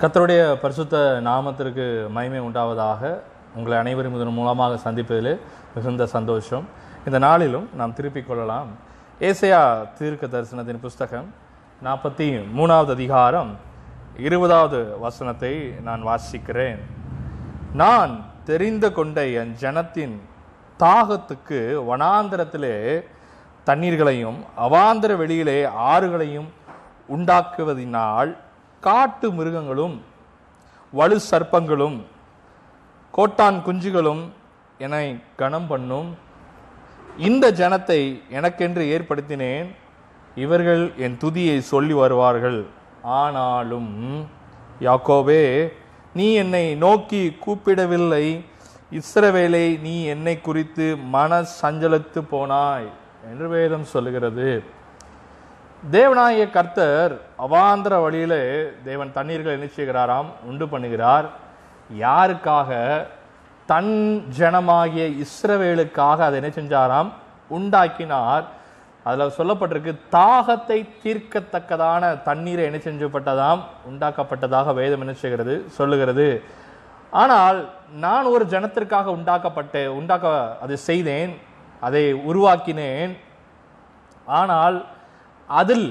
கத்தருடைய பரிசுத்த நாமத்திற்கு மகிமை உண்டாவதாக உங்களை அனைவரும் இதன் மூலமாக சந்திப்பதில் மிகுந்த சந்தோஷம். இந்த நாளிலும் நாம் திருப்பிக் கொள்ளலாம். ஏசையா தீர்க்க தரிசனத்தின் புஸ்தகம் நாற்பத்தி மூணாவது அதிகாரம் இருபதாவது வசனத்தை நான் வாசிக்கிறேன். நான் தெரிந்து கொண்ட என் ஜனத்தின் தாகத்துக்கு வனாந்திரத்திலே தண்ணீர்களையும் அவாந்திர வெளியிலே ஆறுகளையும் உண்டாக்குவதினால் காட்டு மிருகங்களும் வலு சர்ப்பங்களும் கோட்டான் குஞ்சுகளும் என்னை கனம் பண்ணும். இந்த ஜனத்தை எனக்கென்று ஏற்படுத்தினேன். இவர்கள் என் துதியை சொல்லி வருவார்கள். ஆனாலும் யாக்கோவே நீ என்னை நோக்கி கூப்பிடவில்லை. இஸ்ரவேலை நீ என்னை குறித்து மன சஞ்சலத்து போனாய் என்று வேதம் சொல்லுகிறது. தேவனாய கர்த்தர் அவாந்திர வழியில் தேவன் தண்ணீர்களை என்ன செய்கிறாராம்? உண்டு பண்ணுகிறார். யாருக்காக? தன் ஜனமாகிய இஸ்ரவேலுக்காக அதை என்ன செஞ்சாராம்? உண்டாக்கினார். அதில் சொல்லப்பட்டிருக்கு தாகத்தை தீர்க்கத்தக்கதான தண்ணீரை என்ன செஞ்சப்பட்டதாம்? உண்டாக்கப்பட்டதாக வேதம் என்ன செய்கிறது? சொல்லுகிறது. ஆனால் நான் ஒரு ஜனத்திற்காக உண்டாக்கப்பட்ட உண்டாக்க அதை செய்தேன் அதை உருவாக்கினேன். ஆனால் அதில்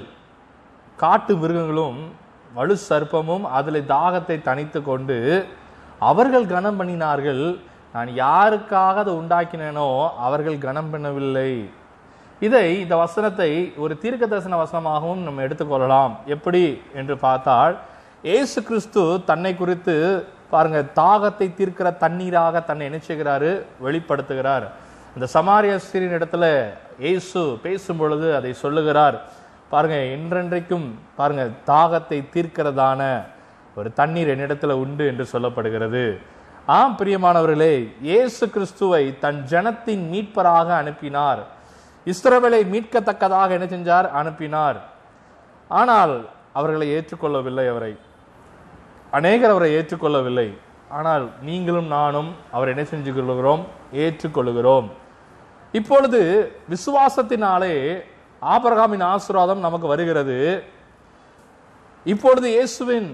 காட்டு மிருகங்களும் வலு சர்ப்பமும் அதில் தாகத்தை தனித்து கொண்டு அவர்கள் கனம் பண்ணினார்கள். நான் யாருக்காக அதை உண்டாக்கினேனோ அவர்கள் கனம் பண்ணவில்லை. இதை இந்த வசனத்தை ஒரு தீர்க்க தரிசன வசனமாகவும் நம்ம எடுத்துக்கொள்ளலாம் எப்படி என்று பார்த்தால் இயேசு கிறிஸ்து தன்னை குறித்து பாருங்க தாகத்தை தீர்க்கிற தண்ணீராக தன்னை நினைச்சுகிறாரு வெளிப்படுத்துகிறார். இந்த சமாரிய ஸ்திரியின் இடத்துல இயேசு பேசும் பொழுது அதை சொல்லுகிறார். பாருங்கள் என்றென்றைக்கும் பாருங்கள் தாகத்தை தீர்க்கிறதான ஒரு தண்ணீர் என்னிடத்தில் உண்டு என்று சொல்லப்படுகிறது. ஆம் பிரியமானவர்களே இயேசு கிறிஸ்துவை தன் ஜனத்தின் மீட்பராக அனுப்பினார். இஸ்ரவேலை மீட்கத்தக்கதாக என்ன செஞ்சார்? அனுப்பினார். ஆனால் அவர்களை ஏற்றுக்கொள்ளவில்லை அவரை. அநேகர் அவரை ஏற்றுக்கொள்ளவில்லை. ஆனால் நீங்களும் நானும் அவர் என்ன செஞ்சு கொள்கிறோம் ஏற்றுக்கொள்கிறோம் இப்பொழுது விசுவாசத்தினாலே ஆபரகாமின் ஆசீர்வாதம் நமக்கு வருகிறது. இப்பொழுது இயேசுவின்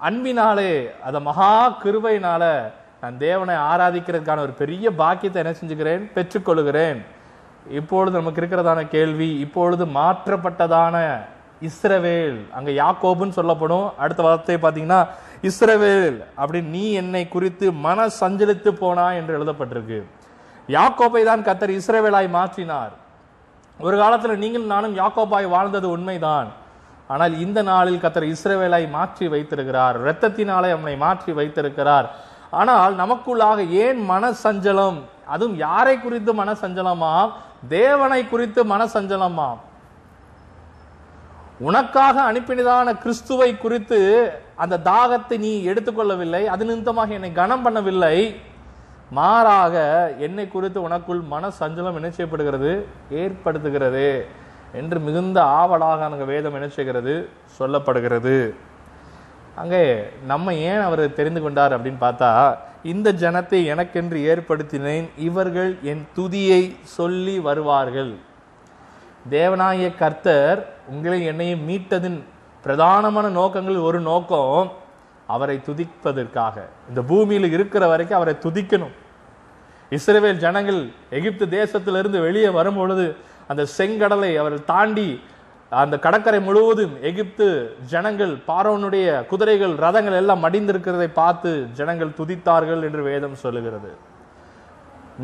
அன்பினாலே அந்த மகா கிருவையினால நான் தேவனை ஆராதிக்கிறதுக்கான ஒரு பெரிய பாக்கியத்தை என்ன செஞ்சுக்கிறேன்? பெற்றுக்கொள்கிறேன். இப்பொழுது நமக்கு இருக்கிறதான கேள்வி இப்பொழுது மாற்றப்பட்டதான இஸ்ரவேல் அங்க யாக்கோபுன்னு சொல்லப்படும். அடுத்த வார்த்தையை பார்த்தீங்கன்னா இஸ்ரவேல் அப்படின்னு நீ என்னை குறித்து மன சஞ்சலித்து போனா என்று எழுதப்பட்டிருக்கு. யாக்கோப்பை தான் கத்தர் இஸ்ரவேலாய் மாற்றினார். ஒரு காலத்தில் நீங்கள் நானும் யாக்கோபாய் வாழ்ந்தது உண்மைதான். ஆனால் இந்த நாளில் கத்தர் இஸ்ரேவேலாய் மாற்றி வைத்திருக்கிறார். இரத்தத்தினாலே அவனை மாற்றி வைத்திருக்கிறார். ஆனால் நமக்குள்ளாக ஏன் மன சஞ்சலம் அதுவும் யாரை குறித்து மன சஞ்சலமா தேவனை குறித்து மனசஞ்சலமா? உனக்காக அனுப்பினதான கிறிஸ்துவை குறித்து அந்த தாகத்தை நீ எடுத்துக்கொள்ளவில்லை. அது நிமித்தமாக என்னை கனம் பண்ணவில்லை. மாறாக என்னை குறித்து உனக்குள் மன சஞ்சலம் என்ன செய்யப்படுகிறது? ஏற்படுத்துகிறது என்று மிகுந்த ஆவலாக அங்க வேதம் என்ன செய்கிறது? சொல்லப்படுகிறது. அங்கே நம்ம ஏன் அவர் தெரிந்து கொண்டார் அப்படின்னு பார்த்தா இந்த ஜனத்தை எனக்கென்று ஏற்படுத்தினேன் இவர்கள் என் துதியை சொல்லி வருவார்கள். தேவநாயக கர்த்தர் உங்களை என்னையும் மீட்டதின் பிரதானமான நோக்கங்கள் ஒரு நோக்கம் அவரை துதிப்பதற்காக. இந்த பூமியில் இருக்கிற வரைக்கும் அவரை துதிக்கணும். இஸ்ரேவேல் ஜனங்கள் எகிப்து தேசத்திலிருந்து வெளியே வரும் பொழுது அந்த செங்கடலை அவர்கள் தாண்டி அந்த கடற்கரை முழுவதும் எகிப்து ஜனங்கள் பாரோனுடைய குதிரைகள் ரதங்கள் எல்லாம் மடிந்திருக்கிறதை பார்த்து ஜனங்கள் துதித்தார்கள் என்று வேதம் சொல்லுகிறது.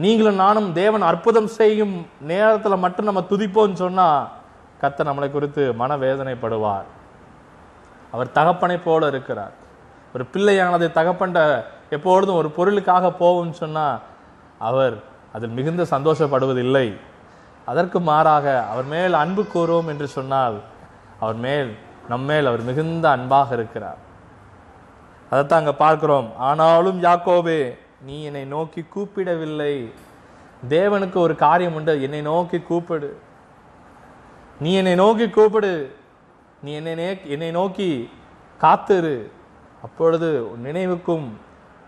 நீங்களும் நானும் தேவன் அற்புதம் செய்யும் நேரத்தில் மட்டும் நம்ம துதிப்போம்னு சொன்னா கத்த நம்மளை குறித்து மனவேதனைப்படுவார். அவர் தகப்பனை போல இருக்கிறார். ஒரு பிள்ளையானது தகப்பண்ட எப்பொழுதும் ஒரு பொருளுக்காக போவோம்னு சொன்னால் அவர் அதில் மிகுந்த சந்தோஷப்படுவதில்லை. அதற்கு மாறாக அவர் மேல் அன்பு கூறுவோம் என்று சொன்னால் அவர் மேல் நம்மேல் அவர் மிகுந்த அன்பாக இருக்கிறார். அதைத்தான் அங்கே பார்க்கிறோம். ஆனாலும் யாக்கோபே நீ என்னை நோக்கி கூப்பிடவில்லை. தேவனுக்கு ஒரு காரியம் உண்டு. என்னை நோக்கி கூப்பிடு. நீ என்னை நோக்கி கூப்பிடு. நீ என்னை நே- என்னை நோக்கி காத்திரு. அப்பொழுது உன் நினைவுக்கும்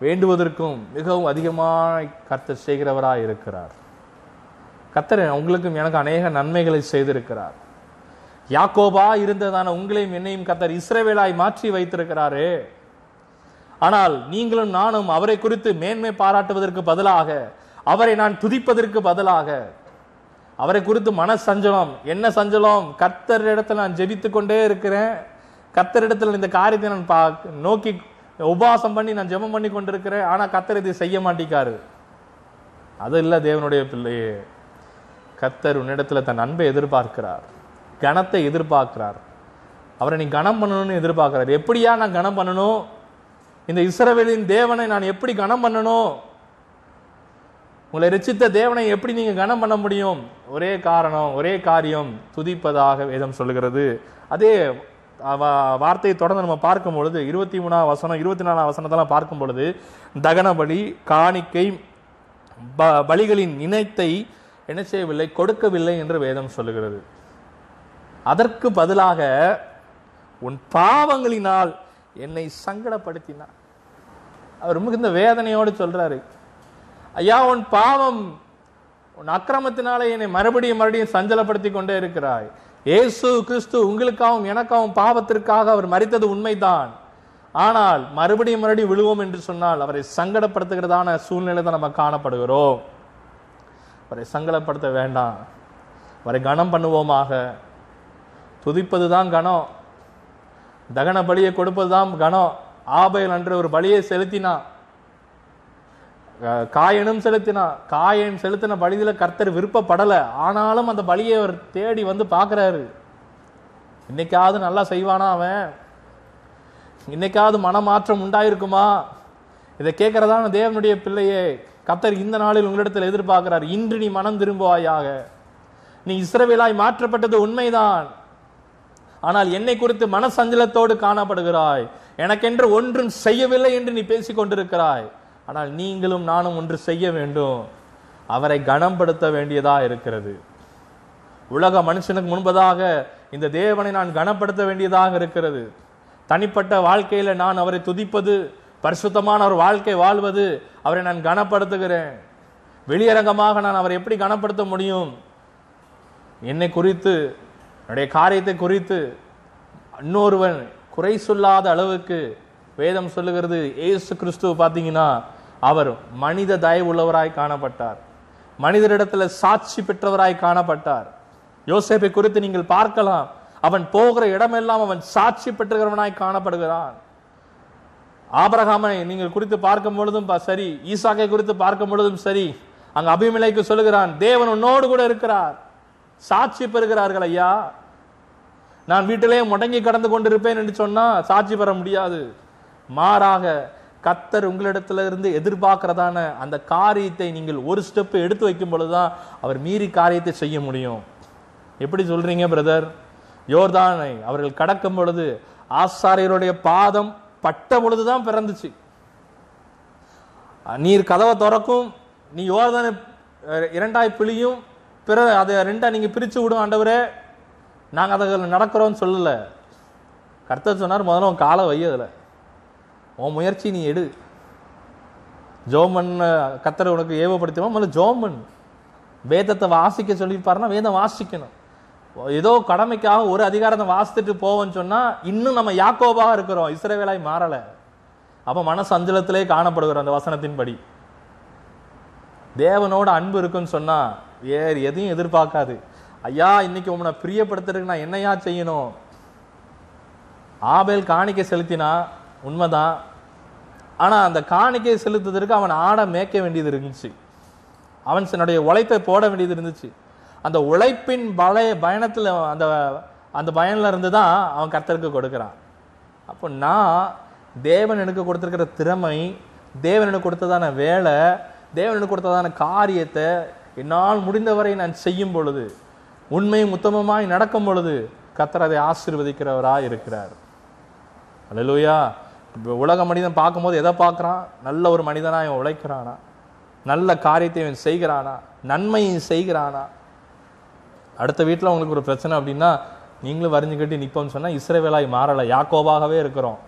வேண்டுவதற்கும் மிகவும் அதிகமாய் கர்த்தர் செய்கிறவராக இருக்கிறார். கர்த்தர் உங்களுக்கும் எனக்கு அநேக நன்மைகளை செய்திருக்கிறார். யாக்கோபா இருந்ததான உங்களையும் என்னையும் கர்த்தர் இஸ்ரேவேலாய் மாற்றி வைத்திருக்கிறாரே. ஆனால் நீங்களும் நானும் அவரை குறித்து மேன்மை பாராட்டுவதற்கு பதிலாக அவரை நான் துதிப்பதற்கு பதிலாக அவரை குறித்து மன சஞ்சலம் என்ன சஞ்சலம் கர்த்தர் இடத்துல நான் ஜெபித்து கொண்டே இருக்கிறேன். கத்தரிடத்தில் இந்த காரியத்தை நான் பா நோக்கி உபவாசம் பண்ணி நான் ஜெபம் பண்ணி கொண்டிருக்கிறேன் ஆனால் கத்தர் இதை செய்ய மாட்டேங்காரு. அது இல்லை தேவனுடைய பிள்ளையே. கத்தர் உன்னிடத்துல தன் அன்பை எதிர்பார்க்கிறார். கணத்தை எதிர்பார்க்கிறார். அவரை நீ கனம் பண்ணணும்னு எதிர்பார்க்கிறார். எப்படியா நான் கனம் பண்ணணும்? இந்த இஸ்ரவேலின் தேவனை நான் எப்படி கனம் பண்ணணும்? உங்களை ரசித்த தேவனை எப்படி நீங்க கனம் பண்ண முடியும்? ஒரே காரணம் ஒரே காரியம் துதிப்பதாக வேதம் சொல்லுகிறது. அதே வார்த்தையை தொடர்ந்து நம்ம பார்க்கும் பொழுது இருபத்தி மூணாம் வசனம் இருபத்தி நாலாம் வசனத்தெல்லாம் பார்க்கும் பொழுது தகன பலி காணிக்கை ப- பலிகளின் இணைத்தை என்ன செய்யவில்லை? கொடுக்கவில்லை என்று வேதம் சொல்லுகிறது. அதற்கு பதிலாக உன் பாவங்களினால் என்னை சங்கடப்படுத்தினார். அவர் மிகுந்த வேதனையோடு சொல்றாரு. ஐயா உன் பாவம் உன் அக்கிரமத்தினாலே என்னை மறுபடியும் மறுபடியும் சஞ்சலப்படுத்தி கொண்டே இருக்கிறாய். இயேசு கிறிஸ்து உங்களுக்காகவும் எனக்காகவும் பாவத்திற்காக அவர் மறித்தது உண்மைதான். ஆனால் மறுபடியும் மறுபடியும் விழுவோம் என்று சொன்னால் அவரை சங்கடப்படுத்துகிறதான சூழ்நிலை தான் நம்ம காணப்படுகிறோம். அவரை சங்கடப்படுத்த வேண்டாம். அவரை கனம் பண்ணுவோமாக. துதிப்பது தான் கனம். தகன பலியை கொடுப்பது தான் கனம். ஆபையில் அன்று ஒரு பலியை செலுத்தினான். காயனும் செலுத்தினான் காயன் செலுத்தின பலியில கர்த்தர் விருப்பப்படலை. ஆனாலும் அந்த பலியை அவர் தேடி வந்து பார்க்குறாரு. இன்னைக்காவது நல்லா செய்வானா அவன்? இன்னைக்காவது மனமாற்றம் உண்டாயிருக்குமா? இதை கேட்கறதான தேவனுடைய பிள்ளையே கர்த்தர் இந்த நாளில் உங்களிடத்தில் எதிர்பார்க்கிறார். இன்று நீ மனம் திரும்புவாயாக. நீ இஸ்ரவேலாய் மாற்றப்பட்டது உண்மைதான். ஆனால் என்னை குறித்து மனசஞ்சலத்தோடு காணப்படுகிறாய். எனக்கென்று ஒன்றும் செய்யவில்லை என்று நீ பேசிக் கொண்டிருக்கிறாய் ஆனால் நீங்களும் நானும் ஒன்று செய்ய வேண்டும். அவரை கனம்படுத்த வேண்டியதாக இருக்கிறது. உலக மனுஷனுக்கு முன்பதாக இந்த தேவனை நான் கனப்படுத்த வேண்டியதாக இருக்கிறது. தனிப்பட்ட வாழ்க்கையில் நான் அவரை துதிப்பது பரிசுத்தமான ஒரு வாழ்க்கை வாழ்வது அவரை நான் கனப்படுத்துகிறேன். வெளியரங்கமாக நான் அவரை எப்படி கனப்படுத்த முடியும்? என்னை குறித்து என்னுடைய காரியத்தை குறித்து இன்னொருவன் குறை சொல்லாத அளவுக்கு வேதம் சொல்லுகிறது. ஏசு கிறிஸ்துவ பார்த்தீங்கன்னா அவர் மனித தயவுள்ளவராய் காணப்பட்டார். மனிதரிடத்தில் சாட்சி பெற்றவராய் காணப்பட்டார். யோசேப்பை குறித்து நீங்கள் பார்க்கலாம். அவன் போகிற இடமெல்லாம் அவன் சாட்சி பெற்றுகிறவனாய் காணப்படுகிறான். ஆபரகாமனை நீங்கள் குறித்து பார்க்கும் பொழுதும் சரி ஈசாக்கை குறித்து பார்க்கும் பொழுதும் சரி அங்க அபிமலைக்கு சொல்லுகிறான் தேவன் உன்னோடு கூட இருக்கிறார். சாட்சி பெறுகிறார்கள் ஐயா. நான் வீட்டிலே முடங்கி கடந்து கொண்டிருப்பேன் என்று சொன்னா சாட்சி பெற முடியாது. மாறாக கத்தர் உங்களிடத்துல இருந்து எதிர்பார்க்கிறதான அந்த காரியத்தை நீங்கள் ஒரு ஸ்டெப் எடுத்து வைக்கும் பொழுதுதான் அவர் மீறி காரியத்தை செய்ய முடியும். எப்படி சொல்றீங்க பிரதர் யோர்தானை அவர்கள் கடக்கும் பொழுது ஆசாரியருடைய பாதம் பட்ட பொழுதுதான் பிறந்துச்சு. நீர் கதவை திறக்கும் நீ யோர்தானை இரண்டாய் பிழியும் பிற அதை ரெண்டா நீங்க பிரிச்சு விடும் ஆண்டவரே. நாங்கள் அதை நடக்கிறோம்னு சொல்லல. கர்த்தர் சொன்னார் முதல்ல உன் காலை வை உன் முயற்சி நீ எடு. ஜோமன் கத்தரை உனக்கு ஏவப்படுத்துவோம் முதல்ல ஜோமன். வேதத்தை வாசிக்க சொல்லியிருப்பாருன்னா வேதம் வாசிக்கணும். ஏதோ கடமைக்காக ஒரு அதிகாரத்தை வாசித்துட்டு போவோம்னு சொன்னால் இன்னும் நம்ம யாக்கோபாக இருக்கிறோம். இஸ்ரவேலாய் மாறலை. அப்போ மனசு அஞ்சலத்திலே காணப்படுகிறோம் அந்த வசனத்தின்படி. தேவனோட அன்பு இருக்குன்னு சொன்னால் வேறு எதையும் எதிர்பார்க்காது. ஐயா இன்னைக்கு உன்னை பிரியப்படுத்துறதுக்கு நான் என்னையா செய்யணும்? ஆபேல் காணிக்க செலுத்தினா உண்மைதான். ஆனால் அந்த காணிக்கை செலுத்துவதற்கு அவன் ஆடை மேய்க்க வேண்டியது இருந்துச்சு. அவன் தன்னுடைய உழைப்பை போட வேண்டியது இருந்துச்சு. அந்த உழைப்பின் பழைய பயணத்தில் அந்த அந்த பயனில் இருந்து தான் அவன் கர்த்தருக்கு கொடுக்குறான். அப்போ நான் தேவன் எனக்கு கொடுத்துருக்கிற திறமை தேவன் எனக்கு கொடுத்ததான வேலை தேவன் எனக்கு கொடுத்ததான காரியத்தை என்னால் முடிந்தவரை நான் செய்யும் பொழுது உண்மையும் உத்தமமாய் நடக்கும் பொழுது கத்தர் அதை ஆசீர்வதிக்கிறவராய் இருக்கிறார் அல்லேலூயா இப்போ உலக மனிதன் பார்க்கும்போது எதை பார்க்குறான்? நல்ல ஒரு மனிதனாக இவன் உழைக்கிறானா? நல்ல காரியத்தை இவன் செய்கிறானா? நன்மையை செய்கிறானா? அடுத்த வீட்டில் உங்களுக்கு ஒரு பிரச்சனை அப்படின்னா நீங்களும் வரிஞ்சு கட்டி நிற்போம்னு சொன்னால் இஸ்ரேவேலாய் மாறலை. யாக்கோபாகவே இருக்கிறோம்.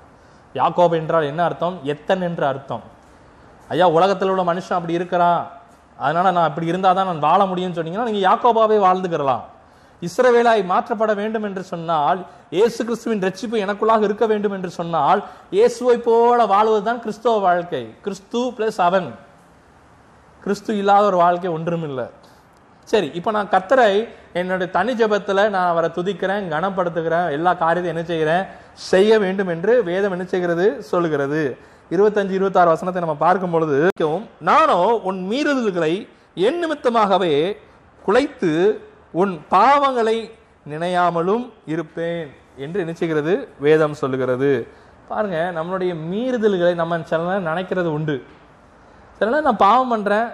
யாக்கோப் என்றால் என்ன அர்த்தம்? எத்தன் என்று அர்த்தம். ஐயா உலகத்தில் உள்ள மனுஷன் அப்படி இருக்கிறான். அதனால் நான் அப்படி இருந்தால் தான் நான் வாழ முடியும்னு சொன்னீங்கன்னா நீங்கள் யாக்கோபாவே வாழ்ந்துக்கிறலாம். இஸ்ரவேலாய் மாற்றப்பட வேண்டும் என்று சொன்னால் இயேசு கிறிஸ்துவின் ரட்சிப்பு எனக்குள்ளாக இருக்க வேண்டும் என்று சொன்னால் இயேசுவை போல வாழ்வதுதான் கிறிஸ்தவ வாழ்க்கை. கிறிஸ்து பிளஸ் அவன். கிறிஸ்து இல்லாத ஒரு வாழ்க்கை ஒன்றும் இல்லை. சரி இப்போ நான் கர்த்தரை என்னுடைய தனி ஜபத்தில் நான் அவரை துதிக்கிறேன் கனப்படுத்துகிறேன் எல்லா காரியத்தையும் என்ன செய்கிறேன் செய்ய வேண்டும் என்று வேதம் என்ன செய்கிறது? சொல்லுகிறது. இருபத்தஞ்சு இருபத்தாறு வசனத்தை நம்ம பார்க்கும் பொழுது நானோ உன் மீறுதல்களை என் நிமித்தமாகவே குலைத்து உன் பாவங்களை நினையாமலும் இருப்பேன் என்று நினைச்சுகிறது வேதம் சொல்லுகிறது. பாருங்க நம்மளுடைய மீறுதல்களை நம்ம சில நேரம் நினைக்கிறது உண்டு. சில நேரம் நான் பாவம் பண்ணுறேன்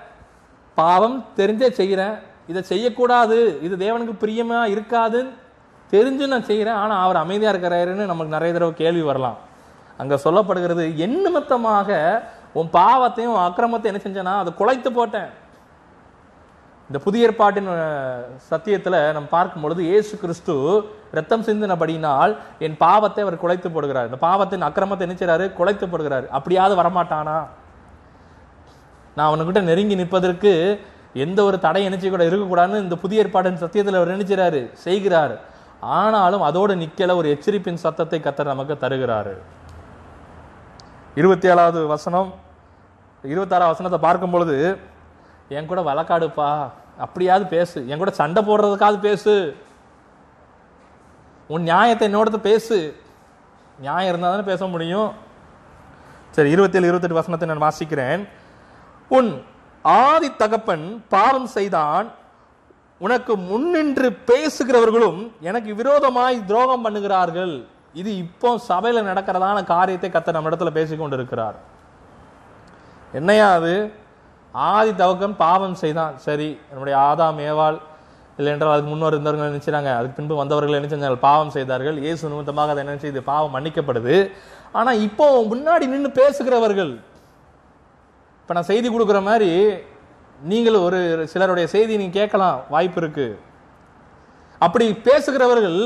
பாவம் தெரிஞ்சே செய்கிறேன் இதை செய்யக்கூடாது இது தேவனுக்கு பிரியமாக இருக்காதுன்னு தெரிஞ்சு நான் செய்கிறேன் ஆனால் அவர் அமைதியாக இருக்கிறாருன்னு நமக்கு நிறைய தடவை கேள்வி வரலாம். அங்கே சொல்லப்படுகிறது என் நிமித்தமாக உன் பாவத்தையும் உன் அக்கிரமத்தையும் என்ன செஞ்சேன்னா அதை குலைத்து போட்டேன். இந்த புதிய ஏற்பாட்டின் சத்தியத்தில் நம்ம பார்க்கும் பொழுது இயேசு கிறிஸ்து ரத்தம் சிந்தினபடினால் என் பாவத்தை அவர் குலைத்து போடுகிறார். இந்த பாவத்தின் அக்கிரமத்தை என்ன குலைத்து போடுகிறார். அப்படியாவது வரமாட்டானா? நான் அவனுக்கிட்ட நெருங்கி நிற்பதற்கு எந்த ஒரு தடை என்ன கூட இருக்கக்கூடாதுன்னு இந்த புதிய ஏற்பாட்டின் சத்தியத்தில் அவர் நினைச்சிறாரு செய்கிறார். ஆனாலும் அதோடு நிக்கல ஒரு எச்சரிப்பின் சத்தத்தை கத்தர் நமக்கு தருகிறாரு. இருபத்தி ஏழாவது வசனம் இருபத்தாறாவது வசனத்தை பார்க்கும் பொழுது என் கூட வழக்காடுப்பா. அப்படியாவது பேசு. என் கூட சண்டை போடுறதுக்காவது பேசு. உன் நியாயத்தை என்னோட பேசு. நியாயம் இருந்தால் தானே பேச முடியும். சரி இருபத்தேழு இருபத்தெட்டு வசனத்தை நான் வாசிக்கிறேன். உன் ஆதி தகப்பன் பாவம் செய்தான். உனக்கு முன்னின்று பேசுகிறவர்களும் எனக்கு விரோதமாய் துரோகம் பண்ணுகிறார்கள். இது இப்போ சபையில் நடக்கிறதான காரியத்தை கத்த நம்ம இடத்துல பேசிக்கொண்டு இருக்கிறார் என்னையா அது? ஆதி தவக்கம் பாவம் செய்தான். சரி நம்முடைய ஆதாம் ஏவாள் இல்லை என்றால் அதுக்கு முன்னோர் இருந்தவர்கள் என்ன அதுக்கு பின்பு வந்தவர்கள் என்ன செஞ்சார்கள் பாவம் செய்தார்கள். இயேசு நிமித்தமாக அதை என்ன செய்து பாவம் மன்னிக்கப்படுது. ஆனால் இப்போ முன்னாடி நின்று பேசுகிறவர்கள் இப்போ நான் செய்தி கொடுக்குற மாதிரி நீங்களும் ஒரு சிலருடைய செய்தி நீங்கள் கேட்கலாம். வாய்ப்பு இருக்கு. அப்படி பேசுகிறவர்கள்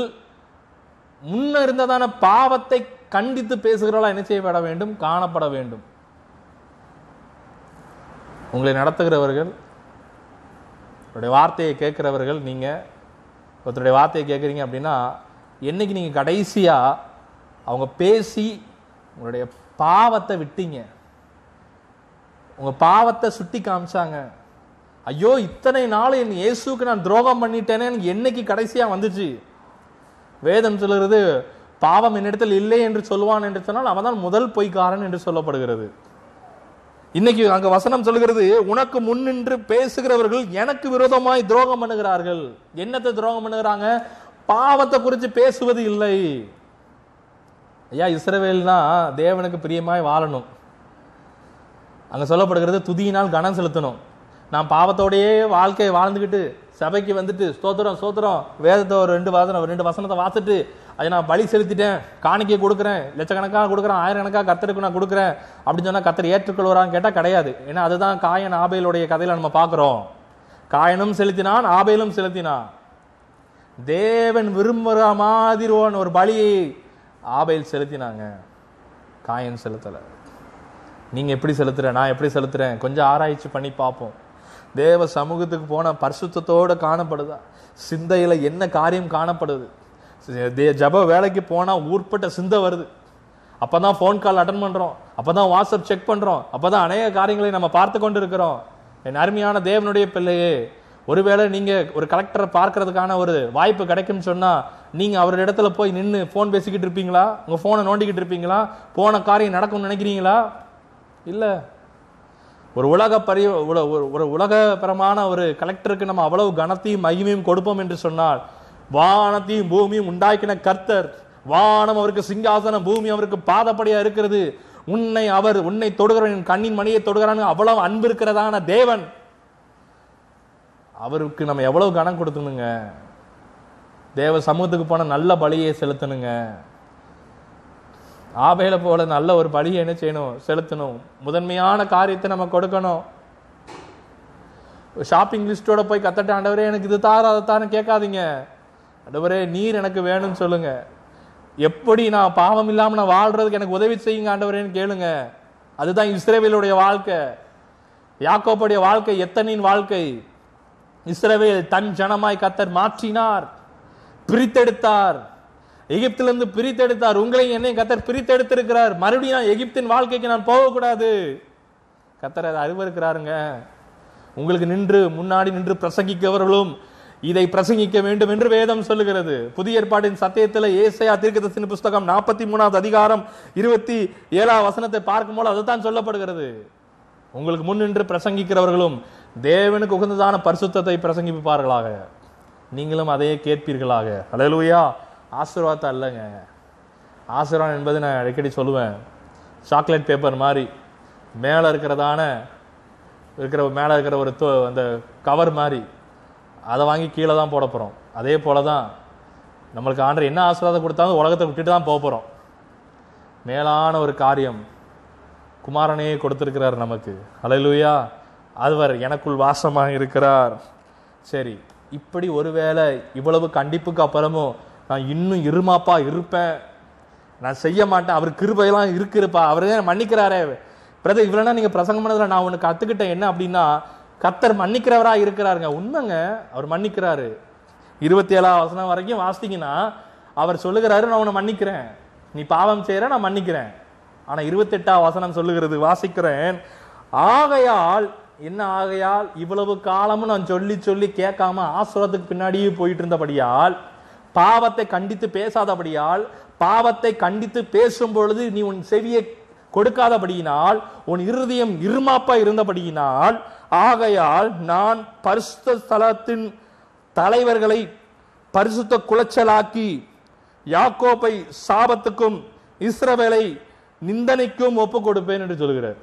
முன்ன இருந்ததான பாவத்தை கண்டித்து பேசுகிறவர்களா என்ன செய்யப்பட வேண்டும்? காணப்பட வேண்டும். உங்களை நடத்துகிறவர்கள் உங்களுடைய வார்த்தையை கேட்குறவர்கள் நீங்கள் ஒருத்தருடைய வார்த்தையை கேட்குறீங்க அப்படின்னா என்னைக்கு நீங்கள் கடைசியாக அவங்க பேசி உங்களுடைய பாவத்தை விட்டீங்க? உங்கள் பாவத்தை சுட்டி காமிச்சாங்க. ஐயோ இத்தனை நாள் என் இயேசுக்கு நான் துரோகம் பண்ணிட்டேனே எனக்கு என்னைக்கு கடைசியாக வந்துச்சு? வேதம் சொல்கிறது பாவம் என்னிடத்தில் இல்லை என்று சொல்வான் என்று சொன்னால் அவன் தான் முதல் பொய்க்காரன் என்று சொல்லப்படுகிறது. இன்னைக்கு அங்க வசனம் சொல்கிறது உனக்கு முன்னின்று பேசுகிறவர்கள் எனக்கு விரோதமாய் துரோகம் பண்ணுகிறார்கள். என்னத்தை துரோகம் பண்ணுகிறாங்க? பாவத்தை குறித்து பேசுவது இல்லை. ஐயா இஸ்ரவேல்னா தேவனுக்கு பிரியமாய் வாழணும். அங்க சொல்லப்படுகிறது துதியினால் கனம் செலுத்தணும். நான் பாவத்தோடையே வாழ்க்கையை வாழ்ந்துக்கிட்டு சபைக்கு வந்துட்டு ஸ்தோத்திரம் ஸ்தோத்திரம். வேதத்தை ஒரு ரெண்டு வசனம் ரெண்டு வசனத்தை வாசிட்டு அதை நான் பலி செலுத்திட்டேன் காணிக்கை கொடுக்குறேன் லட்சக்கணக்காக கொடுக்குறேன் ஆயிரக்கணக்காக கத்தருக்கு நான் கொடுக்குறேன் அப்படின்னு சொன்னால் கத்தர் ஏற்றுக்கொள்வரான்னு கேட்டால் கிடையாது. ஏன்னா அதுதான் காயன் ஆபேலுடைய கதையில் நம்ம பார்க்குறோம். காயனும் செலுத்தினான் ஆபேலும் செலுத்தினான். தேவன் விரும்புகிற மாதிரியான ஒரு பலியை ஆபையில் செலுத்தினாங்க. காயன் செலுத்தலை. நீங்கள் எப்படி செலுத்துகிறேன் நான் எப்படி செலுத்துகிறேன் கொஞ்சம் ஆராய்ச்சி பண்ணி பார்ப்போம். தேவ சமூகத்துக்கு போன பரிசுத்தோடு காணப்படுதா? சிந்தையில் என்ன காரியம் காணப்படுது? ஜப வேலைக்கு போனால் ஊர்பட்ட சிந்தை வருது. அப்போ தான் ஃபோன் கால் அட்டன் அப்போ தான் வாட்ஸ்அப் செக் பண்ணுறோம் அப்போ தான் அநேக காரியங்களை நம்ம பார்த்து கொண்டு இருக்கிறோம் என் அருமையான தேவனுடைய பிள்ளையே ஒருவேளை நீங்கள் ஒரு கலெக்டரை பார்க்கறதுக்கான ஒரு வாய்ப்பு கிடைக்கும்னு சொன்னால் நீங்கள் அவர் இடத்துல போய் நின்று ஃபோன் பேசிக்கிட்டு இருப்பீங்களா? உங்கள் ஃபோனை நோண்டிக்கிட்டு இருப்பீங்களா? போன காரியம் நடக்கும்னு நினைக்கிறீங்களா? இல்லை. ஒரு உலக பரி ஒரு- ஒரு உலகபரமான ஒரு கலெக்டருக்கு நம்ம அவ்வளவு கனத்தையும் மகிமையும் கொடுப்போம் என்று சொன்னால் வானத்தையும் பூமியும் உண்டாக்கின கர்த்தர். வானம் அவருக்கு சிங்காசனம் பூமி அவருக்கு பாதப்படியா இருக்கிறது. உன்னை அவர் உன்னை தொடுகிறவன் கண்ணின் மணியை தொடுகிறான்னு அவ்வளவு அன்பு இருக்கிறதான தேவன். அவருக்கு நம்ம எவ்வளவு கனம் கொடுக்கணுங்க. தேவ சமூகத்துக்கு போன நல்ல பலியை செலுத்தணுங்க. ஆபையில போல நல்ல ஒரு பலியை என்ன செய்யணும்? செலுத்தணும். முதன்மையான காரியத்தை நம்ம கொடுக்கணும். ஷாப்பிங் லிஸ்டோட போய் கத்தட்ட ஆண்டவரே எனக்கு இது தார அதை தாரன்னு கேட்காதீங்க. ஆண்டவரே நீர் எனக்கு வேணும்னு சொல்லுங்க. எப்படி நான் பாவம் இல்லாம நான் வாழ்றதுக்கு எனக்கு உதவி செய்யுங்க ஆண்டவரேன்னு கேளுங்க. அதுதான் இஸ்ரேவேலுடைய வாழ்க்கை. யாக்கோப்புடைய வாழ்க்கை எத்தனின் வாழ்க்கை? இஸ்ரேவேல் தன் ஜனமாய் கத்தர் மாற்றினார். பிரித்தெடுத்தார். எகிப்திலிருந்து பிரித்தெடுத்தார். உங்களையும் என்னையும் கத்தர் பிரித்தெடுத்திருக்கிறார். மறுபடியும் நான் எகிப்தின் வாழ்க்கைக்கு நான் போகக்கூடாது. கத்தர் அதை அறிவிருக்கிறாருங்க உங்களுக்கு நின்று முன்னாடி நின்று பிரசங்கிக்கவர்களும் இதை பிரசங்கிக்க வேண்டும் என்று வேதம் சொல்லுகிறது. புதிய ஏற்பாட்டின் சத்தியத்தில் ஏசையா தீர்க்கதரிசன புஸ்தகம் நாற்பத்தி மூணாவது அதிகாரம் இருபத்தி ஏழாம் வசனத்தை பார்க்கும் போது அதுதான் சொல்லப்படுகிறது. உங்களுக்கு முன் நின்று பிரசங்கிக்கிறவர்களும் தேவனுக்கு உகந்ததான பரிசுத்தத்தை பிரசங்கிப்பார்களாக. நீங்களும் அதையே கேட்பீர்களாக. அலையலூயா ஆசீர்வாதம் அல்லங்க. ஆசீர்வாதம் என்பது நான் அடிக்கடி சொல்லுவேன். சாக்லேட் பேப்பர் மாதிரி மேலே இருக்கிறதான இருக்கிற மேலே இருக்கிற ஒரு தொ- அந்த கவர் மாதிரி. அதை வாங்கி கீழே தான் போட போகிறோம் அதே போல தான் நம்மளுக்கு ஆண்டர் என்ன ஆசீர்வாதம் கொடுத்தாலும் உலகத்தை விட்டுட்டு தான் போக போகிறோம் மேலான ஒரு காரியம் குமாரனையே கொடுத்துருக்கிறார் நமக்கு. அலையிலுயா அதுவர் எனக்குள் வாசமாக இருக்கிறார். சரி இப்படி ஒருவேளை இவ்வளவு கண்டிப்புக்கு அப்புறமும் நான் இன்னும் இருமாப்பா இருப்பேன். நான் செய்ய மாட்டேன். அவர் கிருபையெல்லாம் இருக்குப்பா அவரே மன்னிக்கிறாரே. பிரதர் இவ்வளோனா நீங்கள் பிரசங்கம் பண்ணதில் நான் உனக்கு கற்றுக்கிட்டேன் என்ன அப்படின்னா கத்தர் மன்னிக்கிறவரா இருக்கிறாருங்க. உண்மைங்க அவர் மன்னிக்கிறாரு. இருபத்தி ஏழாம் வசனம் வரைக்கும் வாசித்தீங்கன்னா அவர் சொல்லுகிறாரு நான் உன்னை மன்னிக்கிறேன். நீ பாவம் செய்கிற நான் மன்னிக்கிறேன். ஆனா இருபத்தெட்டாம் வசனம் சொல்லுகிறது வாசிக்கிறேன். ஆகையால் என்ன ஆகையால்? இவ்வளவு காலமும் நான் சொல்லி சொல்லி கேட்காம ஆசுரத்துக்கு பின்னாடியே போயிட்டு இருந்தபடியால் பாவத்தை கண்டித்து பேசாதபடியால் பாவத்தை கண்டித்து பேசும் பொழுது நீ உன் செவியை கொடுக்காதபடியினால் உன் இருதயம் இருமாப்பா இருந்தபடியினால் ஆகையால் நான் பரிசுத்த ஸ்தலத்தின் தலைவர்களை பரிசுத்த குலைச்சலாக்கி யாக்கோப்பை சாபத்துக்கும் இஸ்ரவேலை நிந்தனைக்கும் ஒப்பு கொடுப்பேன் என்று சொல்கிறார்.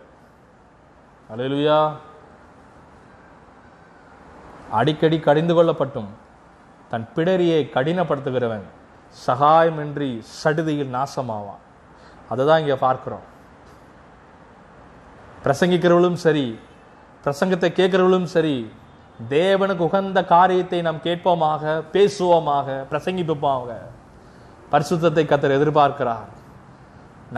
அலையலுயா. அடிக்கடி கடிந்து கொள்ளப்பட்டும். தன் பிடரியை கடினப்படுத்துகிறவன் சகாயமின்றி சடுதியில் நாசமாவான். அதை தான் இங்கே பார்க்கிறோம். பிரசங்கிக்கிறவளும் சரி பிரசங்கத்தை கேட்கிறவளும் சரி தேவனுக்கு உகந்த காரியத்தை நாம் கேட்போமாக பேசுவோமாக பிரசங்கிப்போமாக. பரிசுத்தத்தை கத்தர் எதிர்பார்க்கிறார்.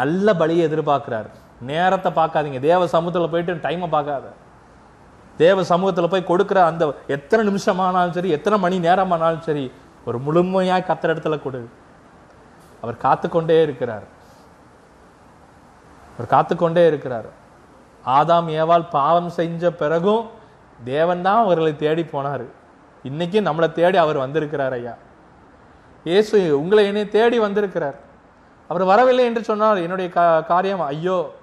நல்ல பலியை எதிர்பார்க்கிறார். நேரத்தை பார்க்காதீங்க. தேவ சமூகத்தில் போயிட்டு டைமை பார்க்காத. தேவ சமூகத்தில் போய் கொடுக்குற அந்த எத்தனை நிமிஷமானாலும் சரி எத்தனை மணி நேரமானாலும் சரி ஒரு முழுமையாக கத்தர் இடத்துல கொடு. அவர் காத்துக்கொண்டே இருக்கிறார். அவர் காத்துக்கொண்டே இருக்கிறார். ஆதாம் ஏவால் பாவம் செஞ்ச பிறகும் தேவன் தான் அவர்களை தேடி போனார். இன்னைக்கு நம்மளை தேடி அவர் வந்திருக்கிறார் ஐயா. இயேசு உங்களை என்னை தேடி வந்திருக்கிறார். அவர் வரவில்லை என்று சொன்னால் என்னுடைய கா- காரியம் ஐயோ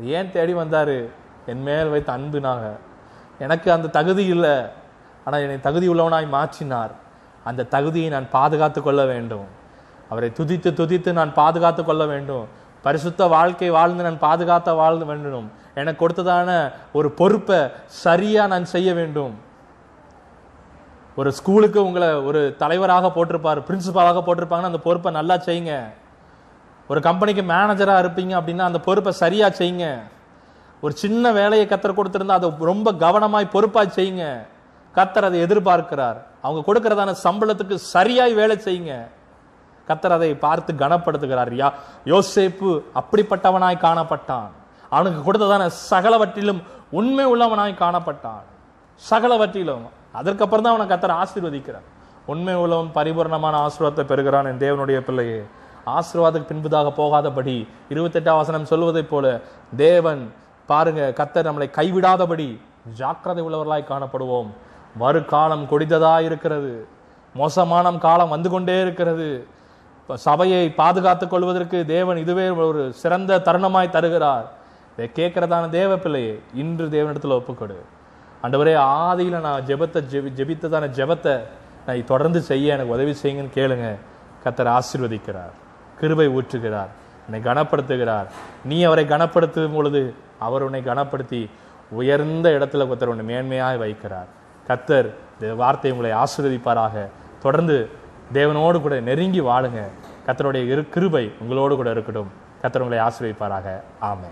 ஏன் தேடி வந்தார்? என் மேல் வைத்த அன்புனாக. எனக்கு அந்த தகுதி இல்லை. ஆனால் என்னை தகுதி உள்ளவனாய் மாற்றினார். அந்த தகுதியை நான் பாதுகாத்து கொள்ள வேண்டும். அவரை துதித்து துதித்து நான் பாதுகாத்து கொள்ள வேண்டும். பரிசுத்த வாழ்க்கை வாழ்ந்து நான் பாதுகாத்த வாழ்ந்து வேண்டும். எனக்கு கொடுத்ததான ஒரு பொறுப்பை சரியாக நான் செய்ய வேண்டும். ஒரு ஸ்கூலுக்கு உங்களை ஒரு தலைவராக போட்டிருப்பார் பிரின்சிபாலாக போட்டிருப்பாங்கன்னா அந்த பொறுப்பை நல்லா செய்யுங்க. ஒரு கம்பெனிக்கு மேனேஜராக இருப்பீங்க அப்படின்னா அந்த பொறுப்பை சரியாக செய்யுங்க. ஒரு சின்ன வேலையை கத்தர் கொடுத்துருந்தா அதை ரொம்ப கவனமாய் பொறுப்பாக செய்யுங்க. கத்தர் அதை எதிர்பார்க்கிறார். அவங்க கொடுக்கறதான சம்பளத்துக்கு சரியாய் வேலை செய்யுங்க. கத்தர் அதை பார்த்து கனப்படுத்துகிறார். யா யோசேப்பு அப்படிப்பட்டவனாய் காணப்பட்டான். அவனுக்கு கொடுத்ததான சகலவற்றிலும் உண்மை உள்ளவனாய் காணப்பட்டான். சகலவற்றிலும். அதற்கப்புறம் தான் அவனை கத்தர் ஆசீர்வதிக்கிறார். உண்மை உள்ளவன் பரிபூர்ணமான ஆசீர்வாதத்தை பெறுகிறான் என் தேவனுடைய பிள்ளையே. ஆசீர்வாதத்துக்கு பின்புதாக போகாதபடி இருபத்தெட்டாம் வசனம் சொல்வதைப் போல தேவன் பாருங்க கத்தர் நம்மளை கைவிடாதபடி ஜாக்கிரதை உள்ளவர்களாய் காணப்படுவோம். வருகாலம் கொடிததா இருக்கிறது மோசமான காலம் வந்து கொண்டே இருக்கிறது. சபையை பாதுகாத்துக் கொள்வதற்கு தேவன் இதுவே ஒரு சிறந்த தருணமாய் தருகிறார். இதை கேட்கறதான தேவ பிள்ளையே இன்று தேவனிடத்தில் ஒப்புக்கொடு. அண்டவரே ஆதியில் நான் ஜெபத்தை ஜெபி ஜெபித்ததான ஜெபத்தை நான் தொடர்ந்து செய்ய எனக்கு உதவி செய்யுங்கன்னு கேளுங்க. கத்தர் ஆசீர்வதிக்கிறார். கிருபை ஊற்றுகிறார். என்னை கனப்படுத்துகிறார். நீ அவரை கனப்படுத்தும் பொழுது அவர் உன்னை கனப்படுத்தி உயர்ந்த இடத்துல கத்தர் உன்னை மேன்மையாக வைக்கிறார். கத்தர் இந்த வார்த்தை உங்களை ஆசீர்வதிப்பாராக. தொடர்ந்து தேவனோடு கூட நெருங்கி வாழுங்க. கத்தருடைய இரு கிருபை உங்களோடு கூட இருக்கட்டும். கத்தர் உங்களை ஆசிரியப்பாராக ஆமை